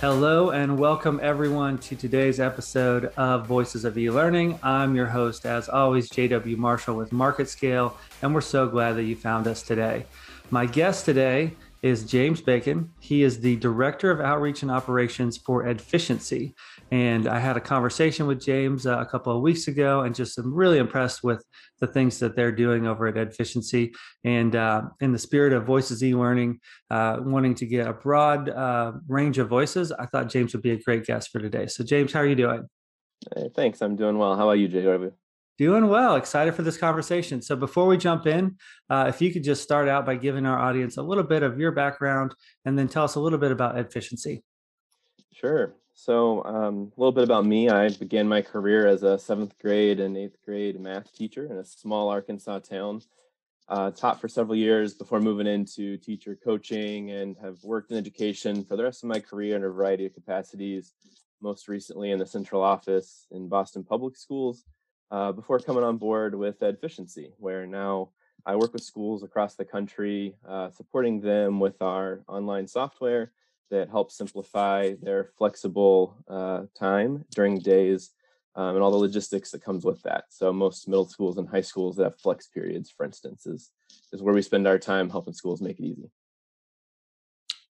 Hello and welcome everyone to today's episode of Voices of eLearning. I'm your host, as always, JW Marshall with Market Scale, and we're so glad that you found us today. My guest today is James Bacon. He is the Director of Outreach and Operations for Edficiency. And I had a conversation with James uh, a couple of weeks ago and just I'm really impressed with the things that they're doing over at Edficiency. And uh, in the spirit of Voices e-learning, uh, wanting to get a broad uh, range of voices, I thought James would be a great guest for today. So James, how are you doing? Hey, thanks. I'm doing well. How about you, JW? Doing well. Excited for this conversation. So before we jump in, uh, if you could just start out by giving our audience a little bit of your background and then tell us a little bit about Edficiency. Sure. So um, a little bit about me. I began my career as a seventh grade and eighth grade math teacher in a small Arkansas town. Uh, taught for several years before moving into teacher coaching and have worked in education for the rest of my career in a variety of capacities, most recently in the central office in Boston Public Schools, uh, before coming on board with Edficiency, where now I work with schools across the country, uh, supporting them with our online software that helps simplify their flexible uh, time during days um, and all the logistics that comes with that. So most middle schools and high schools that have flex periods, for instance, is, is where we spend our time helping schools make it easy.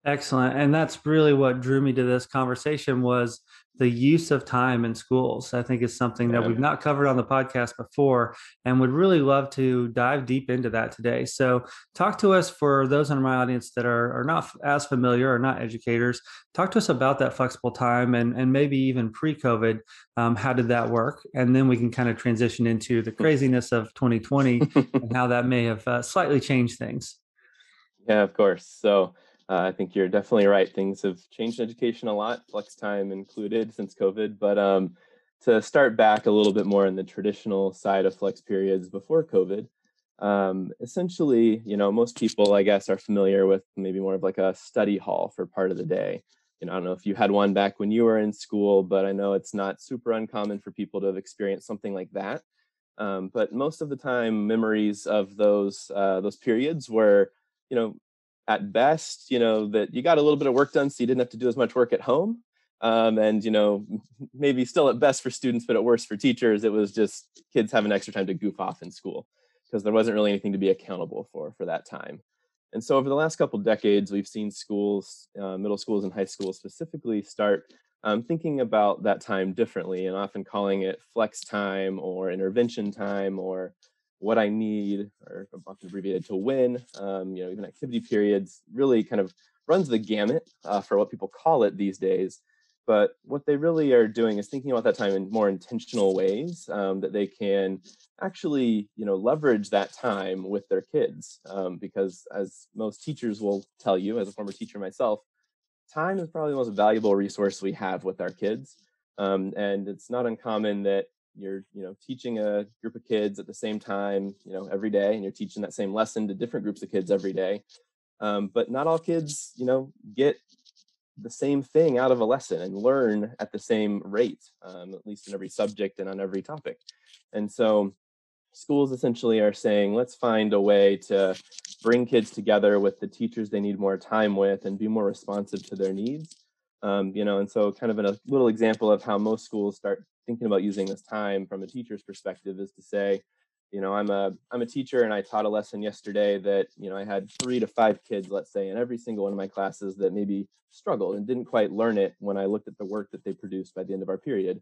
Excellent. And that's really what drew me to this conversation was the use of time in schools. I think is something that we've not covered on the podcast before and would really love to dive deep into that today. So talk to us for those in my audience that are, are not as familiar or not educators. Talk to us about that flexible time and, and maybe even pre-COVID. Um, how did that work? And then we can kind of transition into the craziness of 2020 and how that may have uh, slightly changed things. Yeah, of course. So uh, I think you're definitely right. Things have changed education a lot, flex time included since COVID. But um, to start back a little bit more in the traditional side of flex periods before COVID, um, essentially, you know, most people, I guess, are familiar with maybe more of like a study hall for part of the day. You know, I don't know if you had one back when you were in school, but I know it's not super uncommon for people to have experienced something like that. Um, but most of the time, memories of those uh, those periods were, you know, at best, you know, that you got a little bit of work done so you didn't have to do as much work at home. Um, and, you know, maybe still at best for students, but at worst for teachers, it was just kids having extra time to goof off in school because there wasn't really anything to be accountable for for that time. And so over the last couple decades, we've seen schools, uh, middle schools and high schools specifically start um, thinking about that time differently and often calling it flex time or intervention time or what I need, or often abbreviated to WIN, um, you know, even activity periods, really kind of runs the gamut uh, for what people call it these days. But what they really are doing is thinking about that time in more intentional ways um, that they can actually, you know, leverage that time with their kids. Um, because as most teachers will tell you, as a former teacher myself, time is probably the most valuable resource we have with our kids. Um, and it's not uncommon that you're you know teaching a group of kids at the same time you know every day and you're teaching that same lesson to different groups of kids every day. Um, but not all kids you know get the same thing out of a lesson and learn at the same rate um, at least in every subject and on every topic. And so schools essentially are saying let's find a way to bring kids together with the teachers they need more time with and be more responsive to their needs. Um, you know and so kind of a little example of how most schools start thinking about using this time from a teacher's perspective is to say, you know, I'm a I'm a teacher and I taught a lesson yesterday that, you know, I had three to five kids, let's say, in every single one of my classes that maybe struggled and didn't quite learn it when I looked at the work that they produced by the end of our period.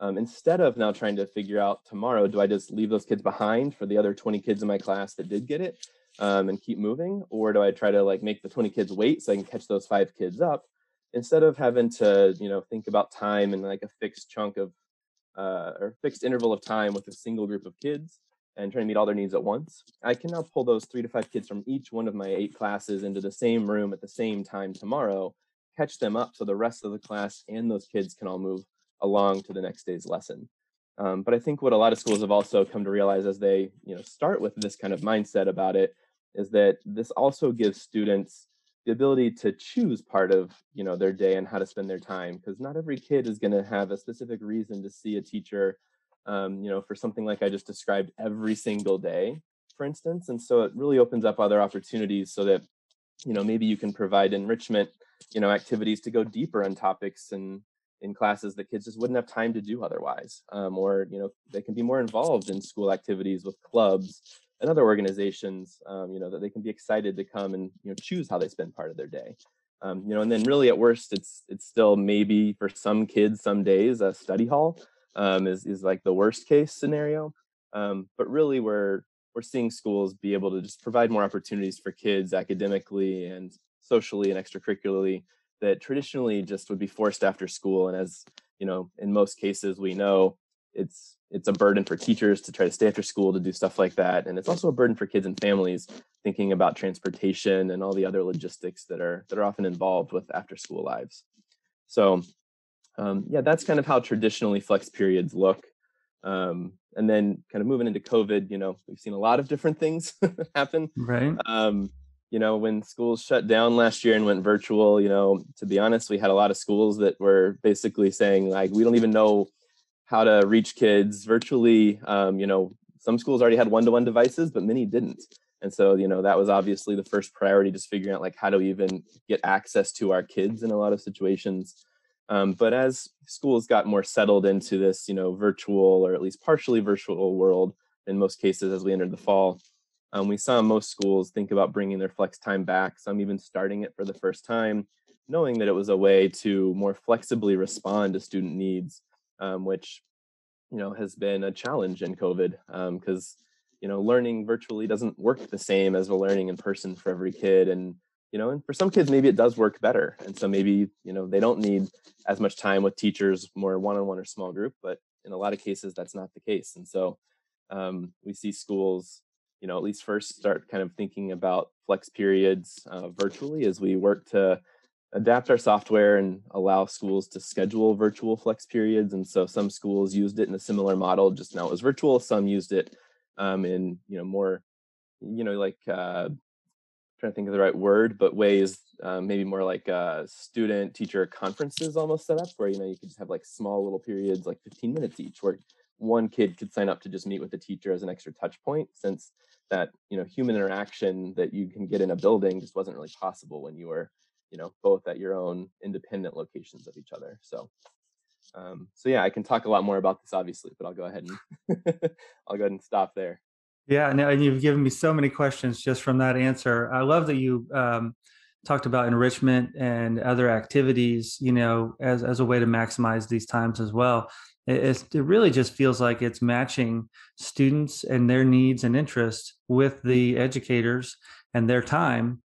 Um, instead of now trying to figure out tomorrow, do I just leave those kids behind for the other 20 kids in my class that did get it um, and keep moving? Or do I try to like make the 20 kids wait so I can catch those five kids up? Instead of having to, you know, think about time and like a fixed chunk of uh, or fixed interval of time with a single group of kids and trying to meet all their needs at once. I can now pull those three to five kids from each one of my eight classes into the same room at the same time tomorrow, catch them up so the rest of the class and those kids can all move along to the next day's lesson. Um, but I think what a lot of schools have also come to realize as they you know start with this kind of mindset about it is that this also gives students the ability to choose part of you know their day and how to spend their time because not every kid is going to have a specific reason to see a teacher um, you know for something like i just described every single day for instance and so it really opens up other opportunities so that you know maybe you can provide enrichment you know activities to go deeper on topics and in classes that kids just wouldn't have time to do otherwise um, or you know they can be more involved in school activities with clubs and other organizations um, you know that they can be excited to come and you know choose how they spend part of their day. Um, you know and then really at worst it's it's still maybe for some kids some days a study hall um, is, is like the worst case scenario. Um, but really we're we're seeing schools be able to just provide more opportunities for kids academically and socially and extracurricularly that traditionally just would be forced after school. And as you know in most cases we know it's it's a burden for teachers to try to stay after school to do stuff like that and it's also a burden for kids and families thinking about transportation and all the other logistics that are that are often involved with after school lives. So um, yeah that's kind of how traditionally flex periods look. Um, and then kind of moving into covid you know we've seen a lot of different things happen. Right. Um, you know, when schools shut down last year and went virtual, you know, to be honest, we had a lot of schools that were basically saying like, we don't even know how to reach kids virtually. Um, you know, some schools already had one-to-one devices, but many didn't. And so, you know, that was obviously the first priority, just figuring out like how to even get access to our kids in a lot of situations. Um, but as schools got more settled into this, you know, virtual or at least partially virtual world, in most cases, as we entered the fall, um, we saw most schools think about bringing their flex time back, some even starting it for the first time, knowing that it was a way to more flexibly respond to student needs, um, which you know has been a challenge in COVID because um, you know learning virtually doesn't work the same as learning in person for every kid, and you know, and for some kids maybe it does work better, and so maybe you know they don't need as much time with teachers, more one-on-one or small group, but in a lot of cases that's not the case, and so um, we see schools you know, at least first start kind of thinking about flex periods uh, virtually as we work to adapt our software and allow schools to schedule virtual flex periods. And so some schools used it in a similar model, just now it was virtual. Some used it um, in, you know, more, you know, like, uh, trying to think of the right word, but ways um, maybe more like uh, student teacher conferences almost set up where, you know, you could just have like small little periods, like 15 minutes each where one kid could sign up to just meet with the teacher as an extra touch point since that you know human interaction that you can get in a building just wasn't really possible when you were you know both at your own independent locations of each other so um, so yeah i can talk a lot more about this obviously but i'll go ahead and i'll go ahead and stop there. Yeah no, and you've given me so many questions just from that answer. I love that you um, talked about enrichment and other activities you know as, as a way to maximize these times as well. It, it really just feels like it's matching students and their needs and interests with the educators and their time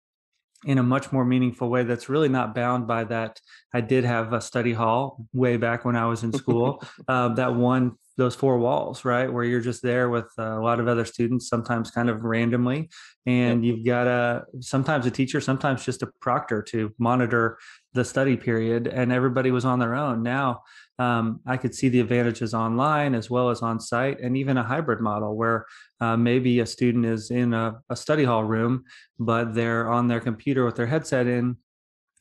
in a much more meaningful way that's really not bound by that i did have a study hall way back when i was in school uh, that one those four walls right where you're just there with a lot of other students sometimes kind of randomly and yep. you've got a sometimes a teacher sometimes just a proctor to monitor the study period and everybody was on their own now um, I could see the advantages online as well as on site, and even a hybrid model where uh, maybe a student is in a, a, study hall room, but they're on their computer with their headset in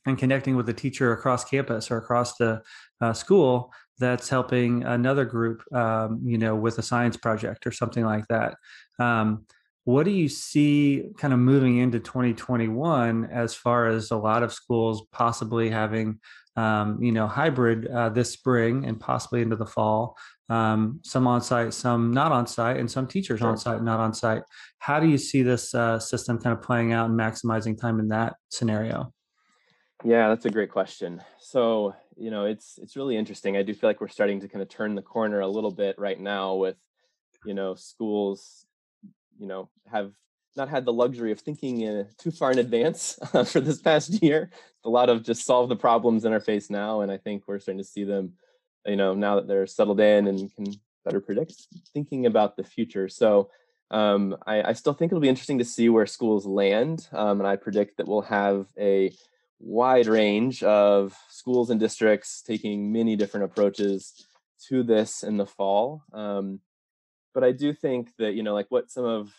and connecting with a teacher across campus or across the uh, school that's helping another group, um, you know, with a science project or something like that. Um, what do you see kind of moving into 2021 as far as a lot of schools possibly having um, you know, hybrid uh, this spring and possibly into the fall. Um, some on site, some not on site, and some teachers sure. on site, not on site. How do you see this uh, system kind of playing out and maximizing time in that scenario? Yeah, that's a great question. So, you know, it's it's really interesting. I do feel like we're starting to kind of turn the corner a little bit right now with, you know, schools, you know, have not had the luxury of thinking uh, too far in advance uh, for this past year. A lot of just solve the problems in our face now, and I think we're starting to see them, you know, now that they're settled in and can better predict, thinking about the future. So um, I, I, still think it'll be interesting to see where schools land, um, and I predict that we'll have a wide range of schools and districts taking many different approaches to this in the fall. Um, but I do think that you know, like what some of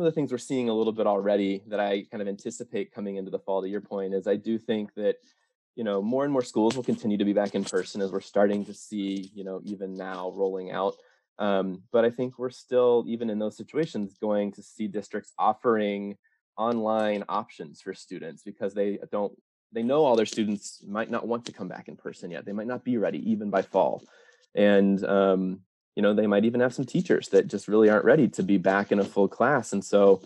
some of the things we're seeing a little bit already that I kind of anticipate coming into the fall. To your point, is I do think that you know more and more schools will continue to be back in person as we're starting to see you know even now rolling out. Um, but I think we're still even in those situations going to see districts offering online options for students because they don't they know all their students might not want to come back in person yet. They might not be ready even by fall. And, um, you know, they might even have some teachers that just really aren't ready to be back in a full class. And so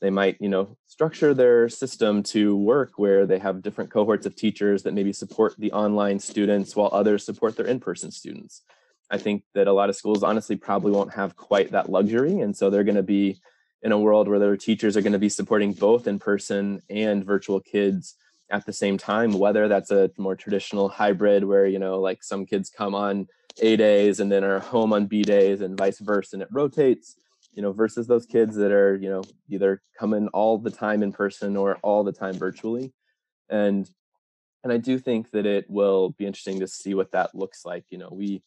they might, you know, structure their system to work where they have different cohorts of teachers that maybe support the online students while others support their in-person students. I think that a lot of schools honestly probably won't have quite that luxury. And so they're going to be in a world where their teachers are going to be supporting both in person and virtual kids at the same time, whether that's a more traditional hybrid where, you know, like some kids come on A days and then are home on B days and vice versa, and it rotates, you know, versus those kids that are, you know, either coming all the time in person or all the time virtually. And and I do think that it will be interesting to see what that looks like. You know, we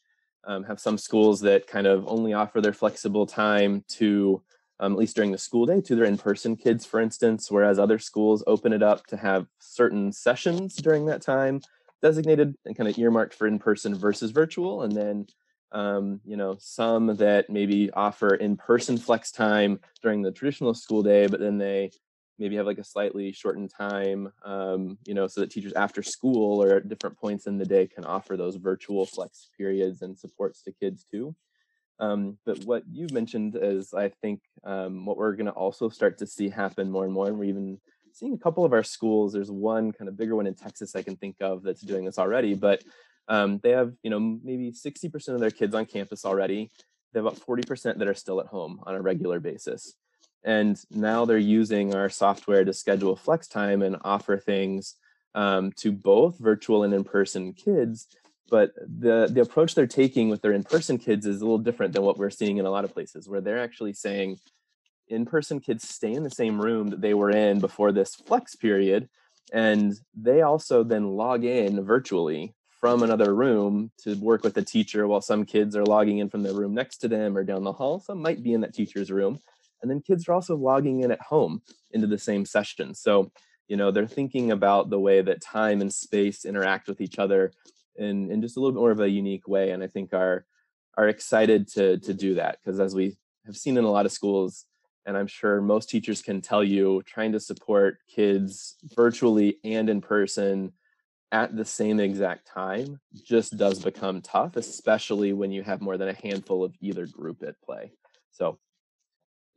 um, have some schools that kind of only offer their flexible time to um, at least during the school day, to their in-person kids, for instance, whereas other schools open it up to have certain sessions during that time designated and kind of earmarked for in-person versus virtual. And then, um, you know, some that maybe offer in-person flex time during the traditional school day, but then they maybe have like a slightly shortened time, um, you know, so that teachers after school or at different points in the day can offer those virtual flex periods and supports to kids too. Um, but what you've mentioned is, I think, um, what we're going to also start to see happen more and more. And we're even seeing a couple of our schools. There's one kind of bigger one in Texas I can think of that's doing this already. But um, they have, you know, maybe 60% of their kids on campus already. They have about 40% that are still at home on a regular basis. And now they're using our software to schedule flex time and offer things um, to both virtual and in-person kids but the the approach they're taking with their in-person kids is a little different than what we're seeing in a lot of places where they're actually saying in-person kids stay in the same room that they were in before this flex period and they also then log in virtually from another room to work with the teacher while some kids are logging in from the room next to them or down the hall. Some might be in that teacher's room. And then kids are also logging in at home into the same session. So you know they're thinking about the way that time and space interact with each other in in just a little bit more of a unique way. And i think are are excited to to do that because as we have seen in a lot of schools and i'm sure most teachers can tell you trying to support kids virtually and in person at the same exact time just does become tough especially when you have more than a handful of either group at play. So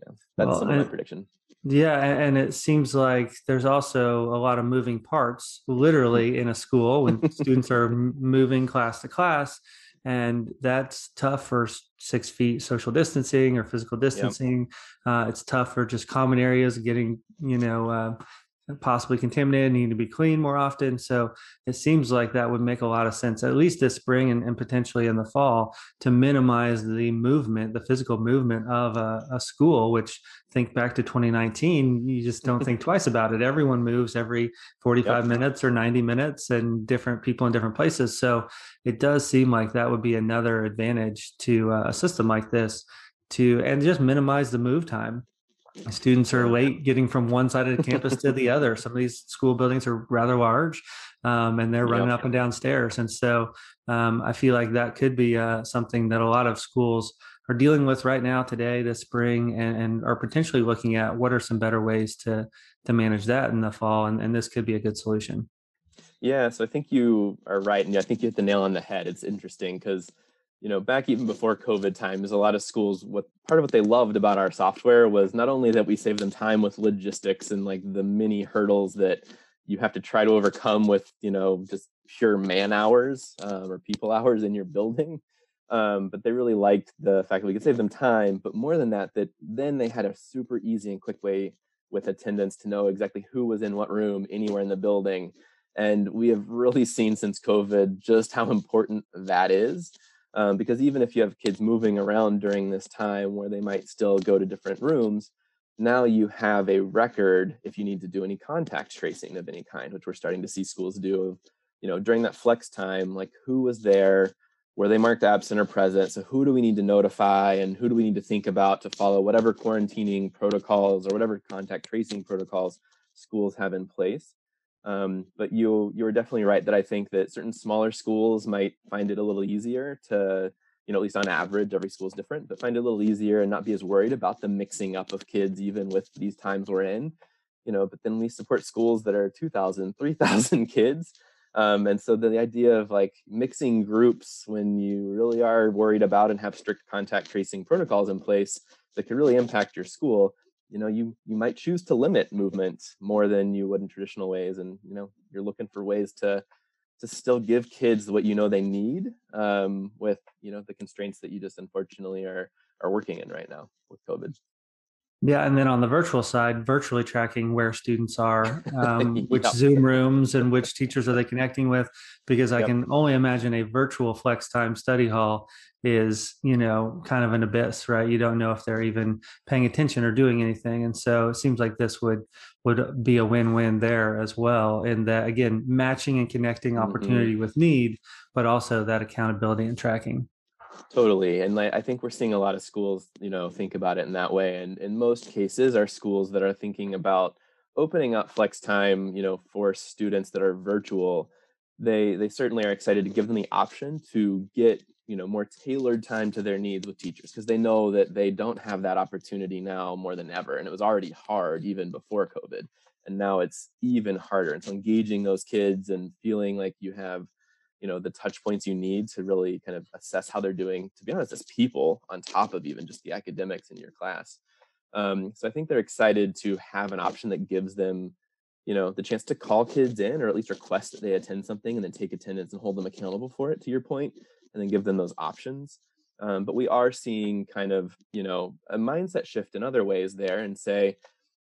yeah that's well, some of my prediction. Yeah, and it seems like there's also a lot of moving parts, literally in a school when students are moving class to class, and that's tough for six feet social distancing or physical distancing. Yep. Uh, it's tough for just common areas getting, you know, uh, possibly contaminated, need to be cleaned more often. So it seems like that would make a lot of sense, at least this spring and, and potentially in the fall, to minimize the movement, the physical movement of a, a school, which think back to 2019, you just don't think twice about it. Everyone moves every 45 yep. minutes or 90 minutes and different people in different places. So it does seem like that would be another advantage to uh, a system like this to and just minimize the move time students are late getting from one side of the campus to the other. Some of these school buildings are rather large um, and they're running yep. up and down stairs. And so um, i feel like that could be uh, something that a lot of schools are dealing with right now today this spring and, and, are potentially looking at what are some better ways to to manage that in the fall and, and this could be a good solution. Yeah so i think you are right and i think you hit the nail on the head. It's interesting because you know, back even before COVID times, a lot of schools, what part of what they loved about our software was not only that we saved them time with logistics and like the many hurdles that you have to try to overcome with, you know, just pure man hours um, or people hours in your building. Um, but they really liked the fact that we could save them time. But more than that, that then they had a super easy and quick way with attendance to know exactly who was in what room anywhere in the building. And we have really seen since COVID just how important that is um, because even if you have kids moving around during this time where they might still go to different rooms now you have a record if you need to do any contact tracing of any kind which we're starting to see schools do of you know during that flex time like who was there were they marked absent or present? So who do we need to notify and who do we need to think about to follow whatever quarantining protocols or whatever contact tracing protocols schools have in place um, but you you are definitely right that I think that certain smaller schools might find it a little easier to, you know, at least on average, every school is different, but find it a little easier and not be as worried about the mixing up of kids, even with these times we're in. you know, but then we support schools that are 2,000, 3,000 kids. Um, and so the idea of like mixing groups when you really are worried about and have strict contact tracing protocols in place that could really impact your school, you know, you you might choose to limit movement more than you would in traditional ways. And you know, you're looking for ways to to still give kids what you know they need um, with you know the constraints that you just unfortunately are are working in right now with COVID. Yeah, and then on the virtual side, virtually tracking where students are, um, which yep. Zoom rooms and which teachers are they connecting with, because I yep. can only imagine a virtual flex time study hall is, you know, kind of an abyss, right? You don't know if they're even paying attention or doing anything, and so it seems like this would would be a win-win there as well. In that, again, matching and connecting mm-hmm. opportunity mm-hmm. with need, but also that accountability and tracking. Totally. And like, I think we're seeing a lot of schools, you know, think about it in that way. And in most cases are schools that are thinking about opening up flex time, you know, for students that are virtual. They they certainly are excited to give them the option to get, you know, more tailored time to their needs with teachers because they know that they don't have that opportunity now more than ever. And it was already hard even before COVID. And now it's even harder. And so engaging those kids and feeling like you have you know the touch points you need to really kind of assess how they're doing to be honest as people on top of even just the academics in your class. Um, so i think they're excited to have an option that gives them you know the chance to call kids in or at least request that they attend something and then take attendance and hold them accountable for it to your point and then give them those options. Um, but we are seeing kind of you know a mindset shift in other ways there and say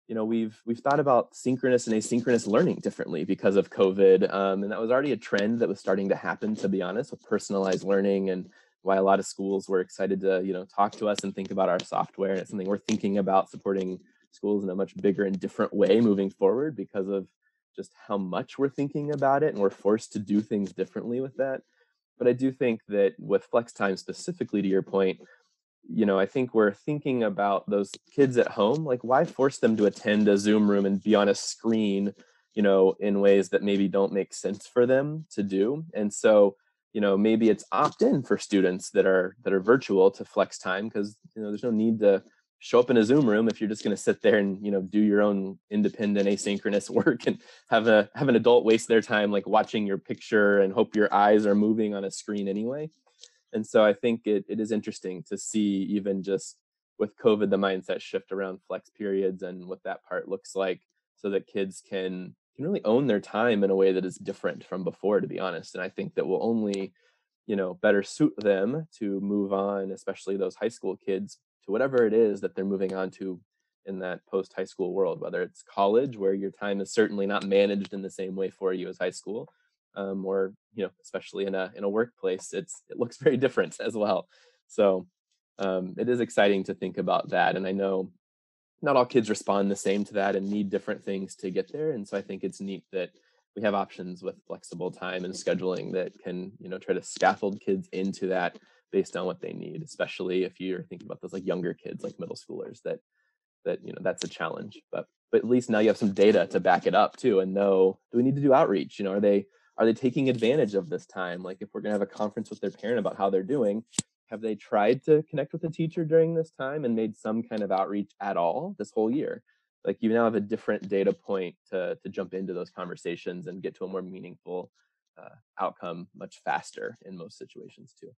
you know we've we've thought about synchronous and asynchronous learning differently because of covid um, and that was already a trend that was starting to happen to be honest with personalized learning and why a lot of schools were excited to you know talk to us and think about our software and it's something we're thinking about supporting schools in a much bigger and different way moving forward because of just how much we're thinking about it and we're forced to do things differently with that. But i do think that with flex time specifically to your point you know, I think we're thinking about those kids at home. Like, why force them to attend a Zoom room and be on a screen, you know, in ways that maybe don't make sense for them to do? And so, you know, maybe it's opt-in for students that are that are virtual to flex time because you know there's no need to show up in a Zoom room if you're just going to sit there and you know do your own independent asynchronous work and have a have an adult waste their time like watching your picture and hope your eyes are moving on a screen anyway and so i think it, it is interesting to see even just with covid the mindset shift around flex periods and what that part looks like so that kids can can really own their time in a way that is different from before to be honest. And i think that will only you know better suit them to move on especially those high school kids to whatever it is that they're moving on to in that post high school world whether it's college where your time is certainly not managed in the same way for you as high school um, or you know especially in a in a workplace it's it looks very different as well. So um, it is exciting to think about that and i know not all kids respond the same to that and need different things to get there and so i think it's neat that we have options with flexible time and scheduling that can you know try to scaffold kids into that based on what they need especially if you're thinking about those like younger kids like middle schoolers that that you know that's a challenge but but at least now you have some data to back it up too and know do we need to do outreach? You know are they are they taking advantage of this time? Like if we're to have a conference with their parent about how they're doing have they tried to connect with a teacher during this time and made some kind of outreach at all this whole year? Like you now have a different data point to to jump into those conversations and get to a more meaningful uh, outcome much faster in most situations too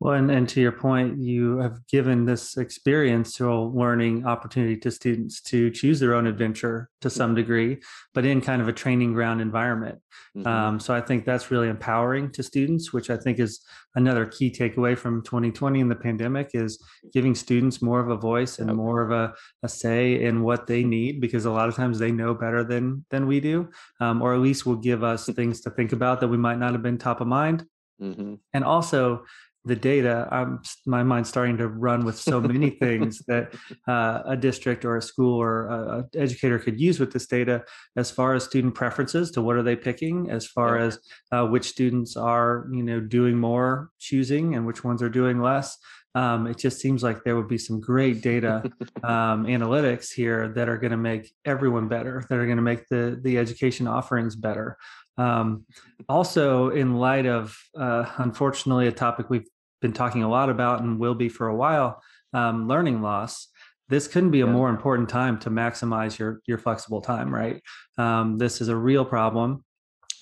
well, and, and to your point, you have given this experiential learning opportunity to students to choose their own adventure to some degree, but in kind of a training ground environment. Mm-hmm. Um, so I think that's really empowering to students, which I think is another key takeaway from 2020 and the pandemic is giving students more of a voice and more of a, a say in what they need, because a lot of times they know better than than we do, um, or at least will give us things to think about that we might not have been top of mind. Mm-hmm. And also, the data, I'm my mind's starting to run with so many things that uh, a district or a school or a, a, educator could use with this data, as far as student preferences to what are they picking, as far yeah. as uh, which students are you know doing more choosing and which ones are doing less. Um, it just seems like there would be some great data um, analytics here that are going to make everyone better, that are going to make the the education offerings better. Um, also, in light of uh, unfortunately a topic we've been talking a lot about and will be for a while, um, learning loss. this couldn't be a more important time to maximize your your flexible time right um, this is a real problem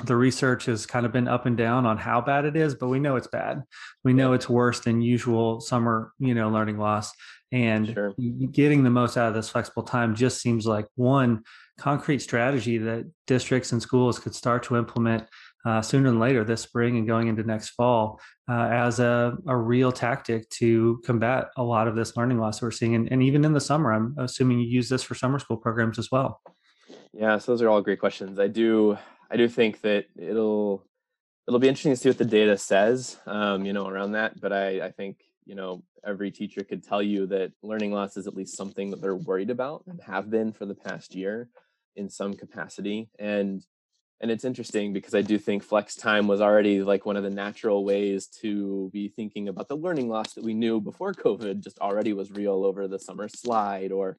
the research has kind of been up and down on how bad it is but we know it's bad we know it's worse than usual summer you know learning loss and sure. getting the most out of this flexible time just seems like one concrete strategy that districts and schools could start to implement uh, sooner than later this spring and going into next fall uh, as a, a real tactic to combat a lot of this learning loss we're seeing. And, and even in the summer, I'm assuming you use this for summer school programs as well. Yeah, so those are all great questions. I do, I do think that it'll, it'll be interesting to see what the data says, um, you know, around that. But I, I think, you know, every teacher could tell you that learning loss is at least something that they're worried about and have been for the past year in some capacity. And and it's interesting because I do think flex time was already like one of the natural ways to be thinking about the learning loss that we knew before COVID just already was real over the summer slide or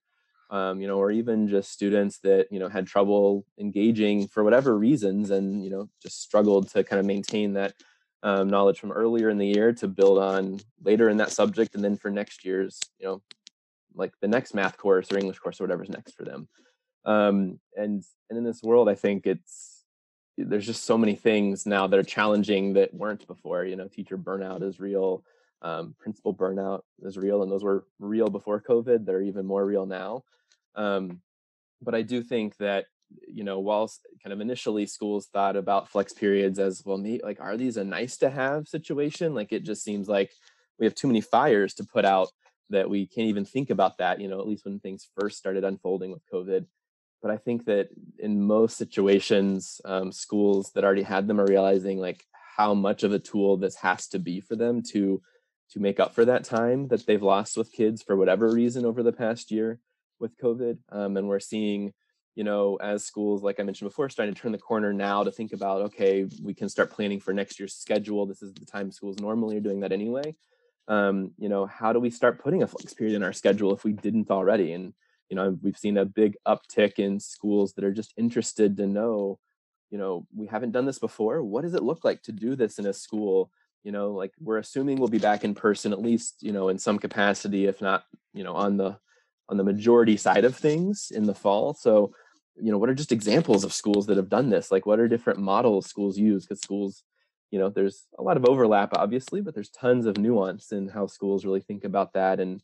um, you know, or even just students that, you know, had trouble engaging for whatever reasons and, you know, just struggled to kind of maintain that um, knowledge from earlier in the year to build on later in that subject. And then for next year's, you know, like the next math course or English course or whatever's next for them. Um, and, and in this world, I think it's, there's just so many things now that are challenging that weren't before. You know, teacher burnout is real, um, principal burnout is real, and those were real before COVID. They're even more real now. Um, but I do think that you know, while kind of initially schools thought about flex periods as well, me like, are these a nice to have situation? Like, it just seems like we have too many fires to put out that we can't even think about that. You know, at least when things first started unfolding with COVID but I think that in most situations, um, schools that already had them are realizing like how much of a tool this has to be for them to to make up for that time that they've lost with kids for whatever reason over the past year with COVID. Um, and we're seeing, you know, as schools, like I mentioned before, starting to turn the corner now to think about, okay, we can start planning for next year's schedule. This is the time schools normally are doing that anyway. Um, you know, how do we start putting a flex period in our schedule if we didn't already? And you know we've seen a big uptick in schools that are just interested to know you know we haven't done this before. What does it look like to do this in a school? You know like we're assuming we'll be back in person at least you know in some capacity if not you know on the on the majority side of things in the fall. So you know what are just examples of schools that have done this? Like what are different models schools use? Because schools you know there's a lot of overlap obviously but there's tons of nuance in how schools really think about that and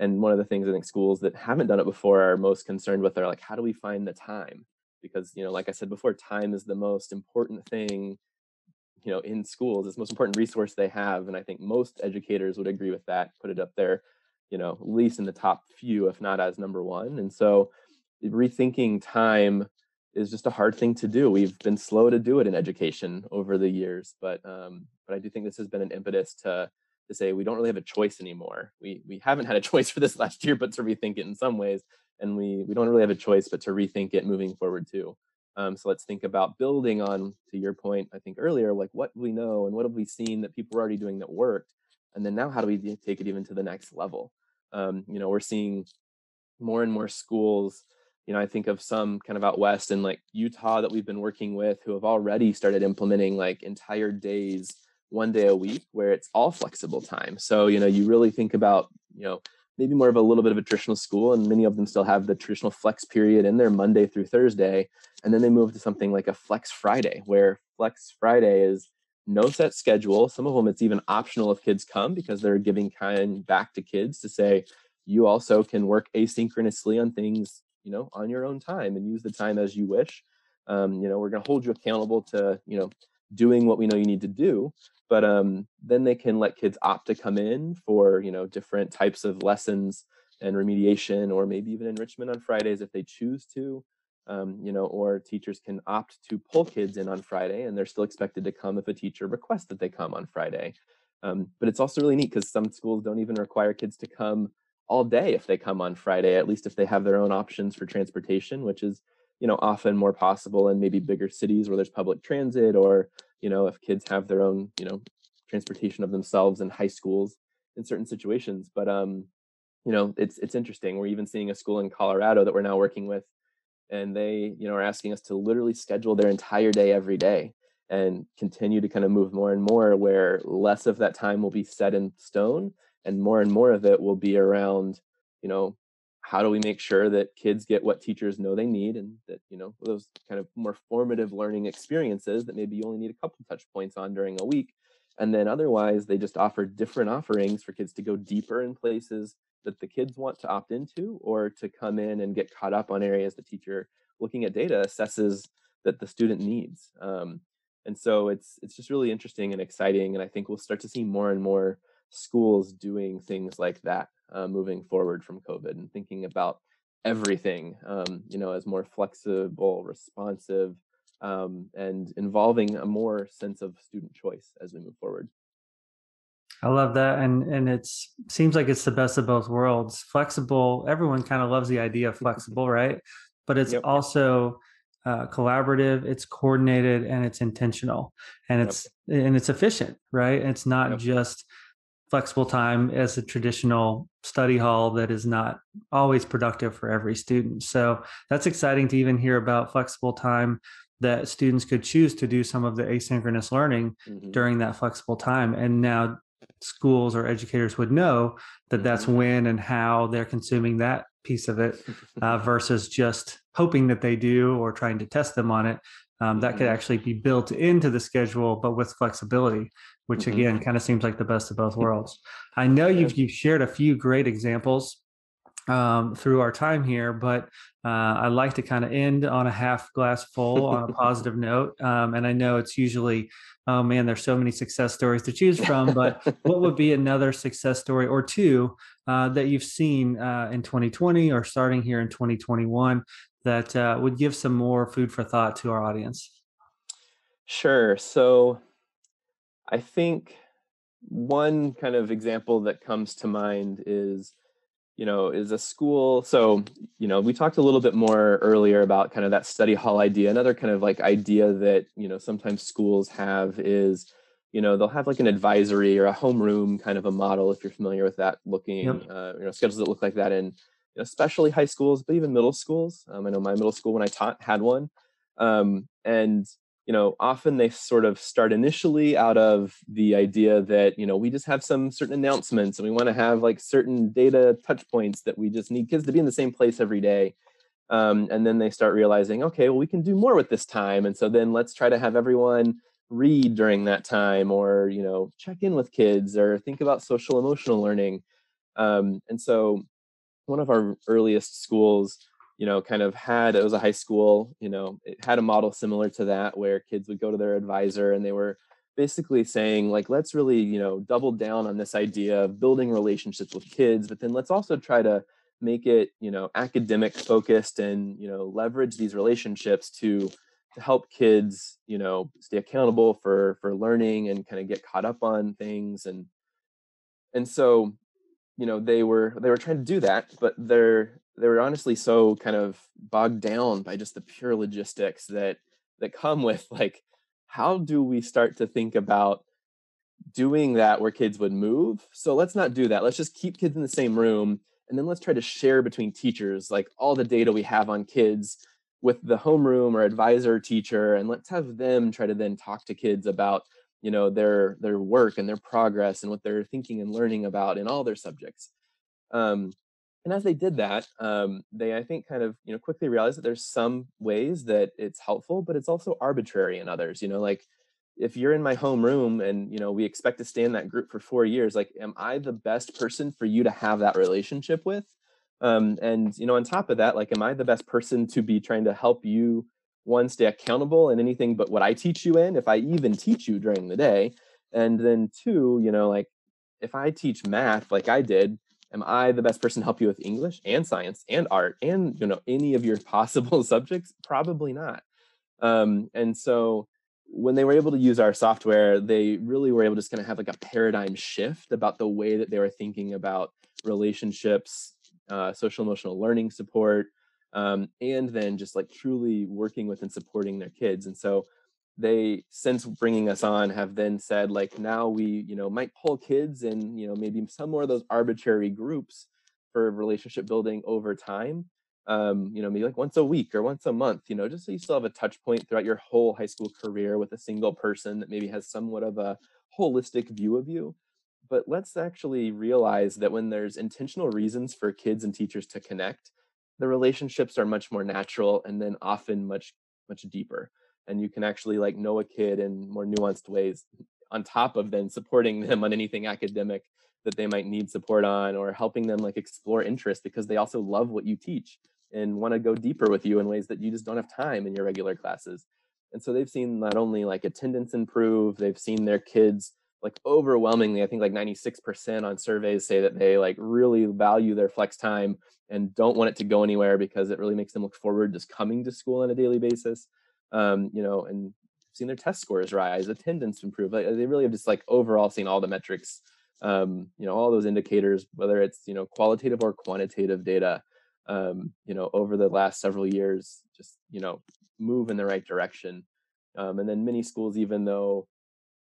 and one of the things i think schools that haven't done it before are most concerned with are like how do we find the time? Because you know like i said before time is the most important thing you know in schools. It's the most important resource they have and i think most educators would agree with that put it up there you know at least in the top few if not as number one. And so rethinking time is just a hard thing to do. We've been slow to do it in education over the years but um but i do think this has been an impetus to to say we don't really have a choice anymore. We we haven't had a choice for this last year, but to rethink it in some ways, and we we don't really have a choice, but to rethink it moving forward too. Um, so let's think about building on to your point. I think earlier, like what we know and what have we seen that people are already doing that worked, and then now how do we take it even to the next level? Um, you know, we're seeing more and more schools you know, I think of some kind of out west in like Utah that we've been working with who have already started implementing like entire days one day a week where it's all flexible time. So, you know, you really think about, you know, maybe more of a little bit of a traditional school, and many of them still have the traditional flex period in there Monday through Thursday. And then they move to something like a flex Friday, where flex Friday is no set schedule. Some of them it's even optional if kids come because they're giving kind back to kids to say, you also can work asynchronously on things, you know, on your own time and use the time as you wish. Um, you know, we're going to hold you accountable to, you know, doing what we know you need to do but um, then they can let kids opt to come in for you know different types of lessons and remediation or maybe even enrichment on fridays if they choose to um, you know or teachers can opt to pull kids in on friday and they're still expected to come if a teacher requests that they come on friday. Um, but it's also really neat because some schools don't even require kids to come all day if they come on friday at least if they have their own options for transportation which is you know often more possible in maybe bigger cities where there's public transit or you know if kids have their own you know transportation of themselves in high schools in certain situations but um you know it's it's interesting. We're even seeing a school in colorado that we're now working with and they you know are asking us to literally schedule their entire day every day and continue to kind of move more and more where less of that time will be set in stone and more and more of it will be around you know how do we make sure that kids get what teachers know they need and that you know those kind of more formative learning experiences that maybe you only need a couple touch points on during a week? And then otherwise they just offer different offerings for kids to go deeper in places that the kids want to opt into or to come in and get caught up on areas the teacher looking at data assesses that the student needs um, and so it's it's just really interesting and exciting and i think we'll start to see more and more schools doing things like that uh, moving forward from COVID and thinking about everything, um, you know, as more flexible, responsive, um, and involving a more sense of student choice as we move forward. I love that, and and it seems like it's the best of both worlds. Flexible. Everyone kind of loves the idea of flexible, right? But it's yep. also uh, collaborative, it's coordinated, and it's intentional, and it's yep. and it's efficient, right? It's not yep. just flexible time as a traditional study hall that is not always productive for every student. So that's exciting to even hear about flexible time that students could choose to do some of the asynchronous learning mm-hmm. during that flexible time. And now schools or educators would know that that's mm-hmm. when and how they're consuming that piece of it uh, versus just hoping that they do or trying to test them on it. Um, that could mm-hmm. actually be built into the schedule, but with flexibility which mm-hmm. again kind of seems like the best of both worlds. I know you've you've shared a few great examples um, through our time here, but uh, I like to kind of end on a half glass full on a positive note. Um, and I know it's usually, oh man, there's so many success stories to choose from. But what would be another success story or two uh, that you've seen uh, in 2020 or starting here in 2021 that uh, would give some more food for thought to our audience? Sure. So I think one kind of example that comes to mind is you know is a school so you know we talked a little bit more earlier about kind of that study hall idea. Another kind of like idea that you know sometimes schools have is you know they'll have like an advisory or a homeroom kind of a model if you're familiar with that looking yep. uh, you know schedules that look like that in you know, especially high schools but even middle schools. Um, i know my middle school when i taught had one. Um, and you know often they sort of start initially out of the idea that you know we just have some certain announcements and we want to have like certain data touch points that we just need kids to be in the same place every day. Um, and then they start realizing okay well we can do more with this time. And so then let's try to have everyone read during that time or you know check in with kids or think about social emotional learning. Um, and so one of our earliest schools you know, kind of had it was a high school, you know, it had a model similar to that where kids would go to their advisor and they were basically saying like let's really, you know, double down on this idea of building relationships with kids, but then let's also try to make it, you know, academic focused and, you know, leverage these relationships to to help kids, you know, stay accountable for for learning and kind of get caught up on things. And and so you know they were they were trying to do that but they're they were honestly so kind of bogged down by just the pure logistics that that come with like how do we start to think about doing that where kids would move? So let's not do that. Let's just keep kids in the same room and then let's try to share between teachers like all the data we have on kids with the homeroom or advisor teacher and let's have them try to then talk to kids about you know their their work and their progress and what they're thinking and learning about in all their subjects. Um, and as they did that um, they i think kind of you know quickly realized that there's some ways that it's helpful but it's also arbitrary in others you know like if you're in my home room and you know we expect to stay in that group for four years like am i the best person for you to have that relationship with? Um, and you know on top of that like am i the best person to be trying to help you one stay accountable in anything but what i teach you in if i even teach you during the day? And then two you know like if i teach math like i did am I the best person to help you with English and science and art and you know any of your possible subjects? Probably not. Um, and so when they were able to use our software, they really were able to just kind of have like a paradigm shift about the way that they were thinking about relationships, uh, social emotional learning support, um, and then just like truly working with and supporting their kids. And so they since bringing us on have then said like now we you know might pull kids and you know maybe some more of those arbitrary groups for relationship building over time um, you know maybe like once a week or once a month you know just so you still have a touch point throughout your whole high school career with a single person that maybe has somewhat of a holistic view of you. But let's actually realize that when there's intentional reasons for kids and teachers to connect, the relationships are much more natural and then often much much deeper and you can actually like know a kid in more nuanced ways on top of then supporting them on anything academic that they might need support on or helping them like explore interest because they also love what you teach and want to go deeper with you in ways that you just don't have time in your regular classes. And so they've seen not only like attendance improve they've seen their kids like overwhelmingly i think like 96% on surveys say that they like really value their flex time and don't want it to go anywhere because it really makes them look forward to coming to school on a daily basis um, you know and seen their test scores rise attendance improve like, they really have just like overall seen all the metrics um, you know all those indicators whether it's you know qualitative or quantitative data um, you know over the last several years just you know move in the right direction. Um, and then many schools even though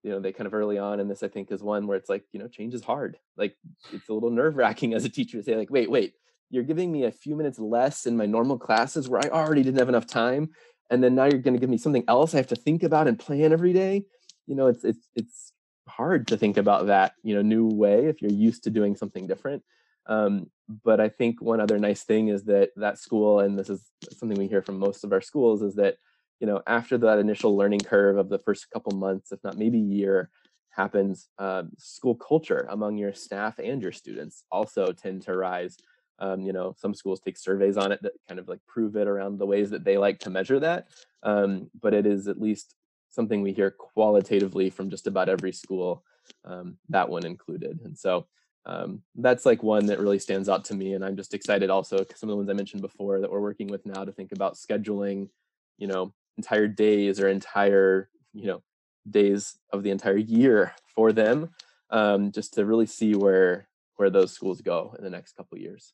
you know they kind of early on and this i think is one where it's like you know change is hard. Like it's a little nerve wracking as a teacher to say like wait wait you're giving me a few minutes less in my normal classes where i already didn't have enough time and then now you're going to give me something else i have to think about and plan every day. You know it's it's it's hard to think about that you know new way if you're used to doing something different. Um, but i think one other nice thing is that that school and this is something we hear from most of our schools is that you know after that initial learning curve of the first couple months if not maybe year happens uh, school culture among your staff and your students also tend to rise um, you know some schools take surveys on it that kind of like prove it around the ways that they like to measure that um, but it is at least something we hear qualitatively from just about every school um, that one included and so um, that's like one that really stands out to me and i'm just excited also because some of the ones i mentioned before that we're working with now to think about scheduling you know entire days or entire you know days of the entire year for them um, just to really see where where those schools go in the next couple years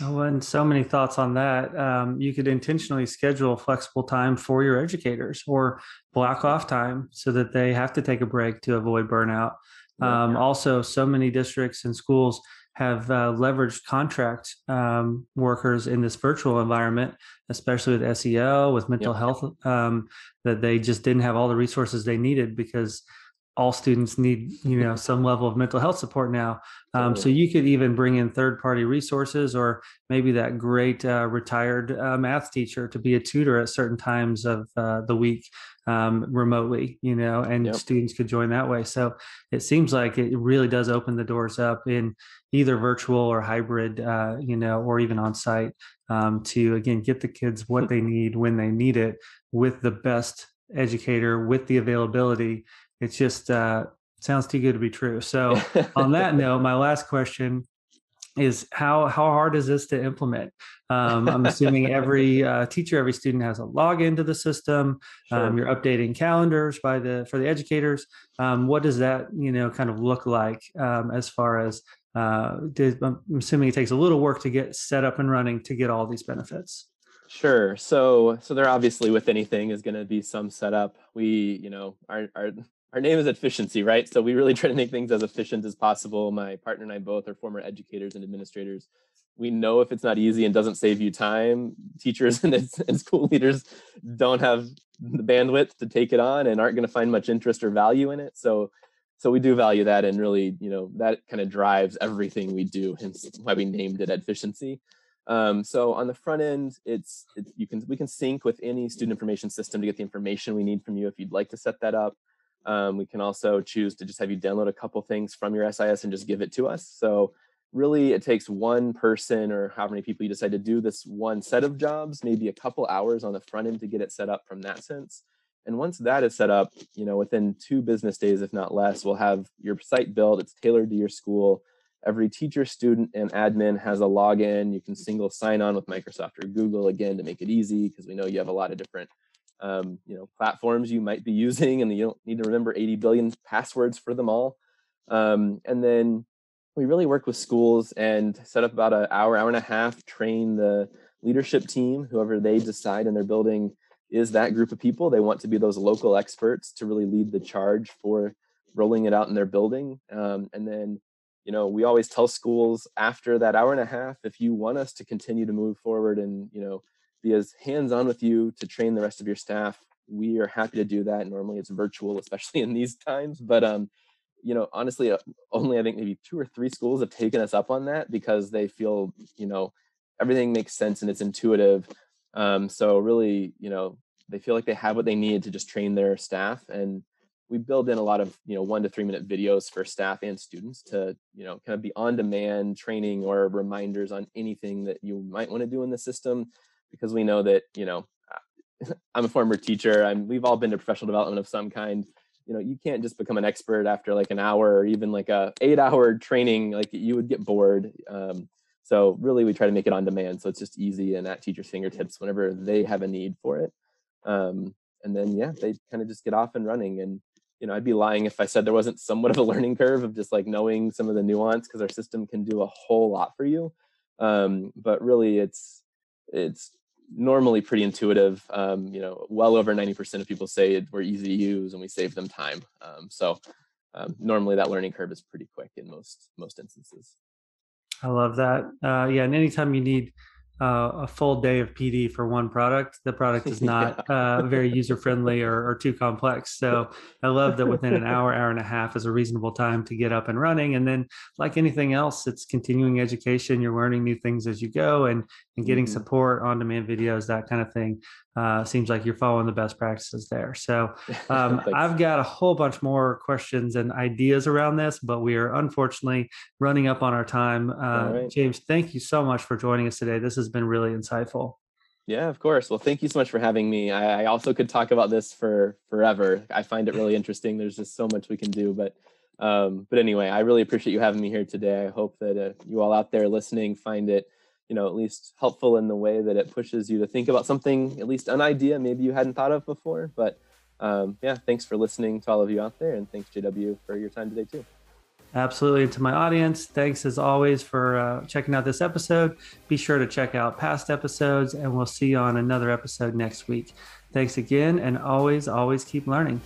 Oh, and so many thoughts on that. Um, you could intentionally schedule flexible time for your educators or block off time so that they have to take a break to avoid burnout. Um, yeah. Also, so many districts and schools have uh, leveraged contract um, workers in this virtual environment, especially with SEL, with mental yep. health, um, that they just didn't have all the resources they needed because all students need you know some level of mental health support now. Um, so you could even bring in third party resources or maybe that great uh, retired uh, math teacher to be a tutor at certain times of uh, the week um, remotely you know and yep. students could join that way. So it seems like it really does open the doors up in either virtual or hybrid uh, you know or even on site um, to again get the kids what they need when they need it with the best educator with the availability it's just uh, sounds too good to be true. So, on that note, my last question is how how hard is this to implement? Um, I'm assuming every uh, teacher, every student has a login to the system. Sure. Um, you're updating calendars by the for the educators. Um, what does that you know kind of look like um, as far as uh, did, I'm assuming it takes a little work to get set up and running to get all these benefits. Sure. So so there obviously with anything is going to be some setup. We you know our our our name is Edficiency, right? So we really try to make things as efficient as possible. My partner and I both are former educators and administrators. We know if it's not easy and doesn't save you time, teachers and, and school leaders don't have the bandwidth to take it on and aren't going to find much interest or value in it. So, so we do value that, and really, you know, that kind of drives everything we do. Hence why we named it Edficiency. Um, so on the front end, it's it, you can we can sync with any student information system to get the information we need from you if you'd like to set that up. Um, we can also choose to just have you download a couple things from your SIS and just give it to us. So really it takes one person or how many people you decide to do this one set of jobs, maybe a couple hours on the front end to get it set up from that sense. And once that is set up, you know, within two business days, if not less, we'll have your site built. It's tailored to your school. Every teacher, student, and admin has a login. You can single sign on with Microsoft or Google again to make it easy because we know you have a lot of different um, you know platforms you might be using and you don't need to remember 80 billion passwords for them all. Um, and then we really work with schools and set up about an hour hour and a half train the leadership team whoever they decide in their building is that group of people. They want to be those local experts to really lead the charge for rolling it out in their building. Um, and then you know we always tell schools after that hour and a half if you want us to continue to move forward and you know be as hands-on with you to train the rest of your staff. We are happy to do that. Normally it's virtual especially in these times but um you know, honestly, uh, only I think maybe two or three schools have taken us up on that because they feel, you know, everything makes sense and it's intuitive. Um, so really, you know, they feel like they have what they need to just train their staff and we build in a lot of you know one to three minute videos for staff and students to you know kind of be on demand training or reminders on anything that you might want to do in the system because we know that you know i'm a former teacher. I'm we've all been to professional development of some kind. You know you can't just become an expert after like an hour or even like a eight hour training. Like you would get bored. Um, so really we try to make it on demand so it's just easy and at teachers fingertips whenever they have a need for it. Um, and then yeah they kind of just get off and running. And you know i'd be lying if i said there wasn't somewhat of a learning curve of just like knowing some of the nuance because our system can do a whole lot for you. Um, but really it's it's normally pretty intuitive. Um, you know well over 90% of people say it, we're easy to use and we save them time. Um, so um, normally that learning curve is pretty quick in most most instances. I love that. Uh, yeah and anytime you need uh, a full day of PD for one product, the product is not yeah. uh, very user friendly or, or, too complex. So I love that within an hour, hour and a half is a reasonable time to get up and running. And then, like anything else, it's continuing education. You're learning new things as you go and, and getting mm-hmm. support on demand videos, that kind of thing uh, seems like you're following the best practices there. So um, I've got a whole bunch more questions and ideas around this, but we are unfortunately running up on our time. Uh, right. James, thank you so much for joining us today. This has been really insightful. Yeah, of course. Well, thank you so much for having me. I, I also could talk about this for forever. I find it really interesting. There's just so much we can do, but um, but anyway, I really appreciate you having me here today. I hope that uh, you all out there listening find it you know at least helpful in the way that it pushes you to think about something at least an idea maybe you hadn't thought of before but um, yeah thanks for listening to all of you out there and thanks jw for your time today too absolutely. And to my audience thanks as always for uh, checking out this episode. Be sure to check out past episodes and we'll see you on another episode next week. Thanks again and always always keep learning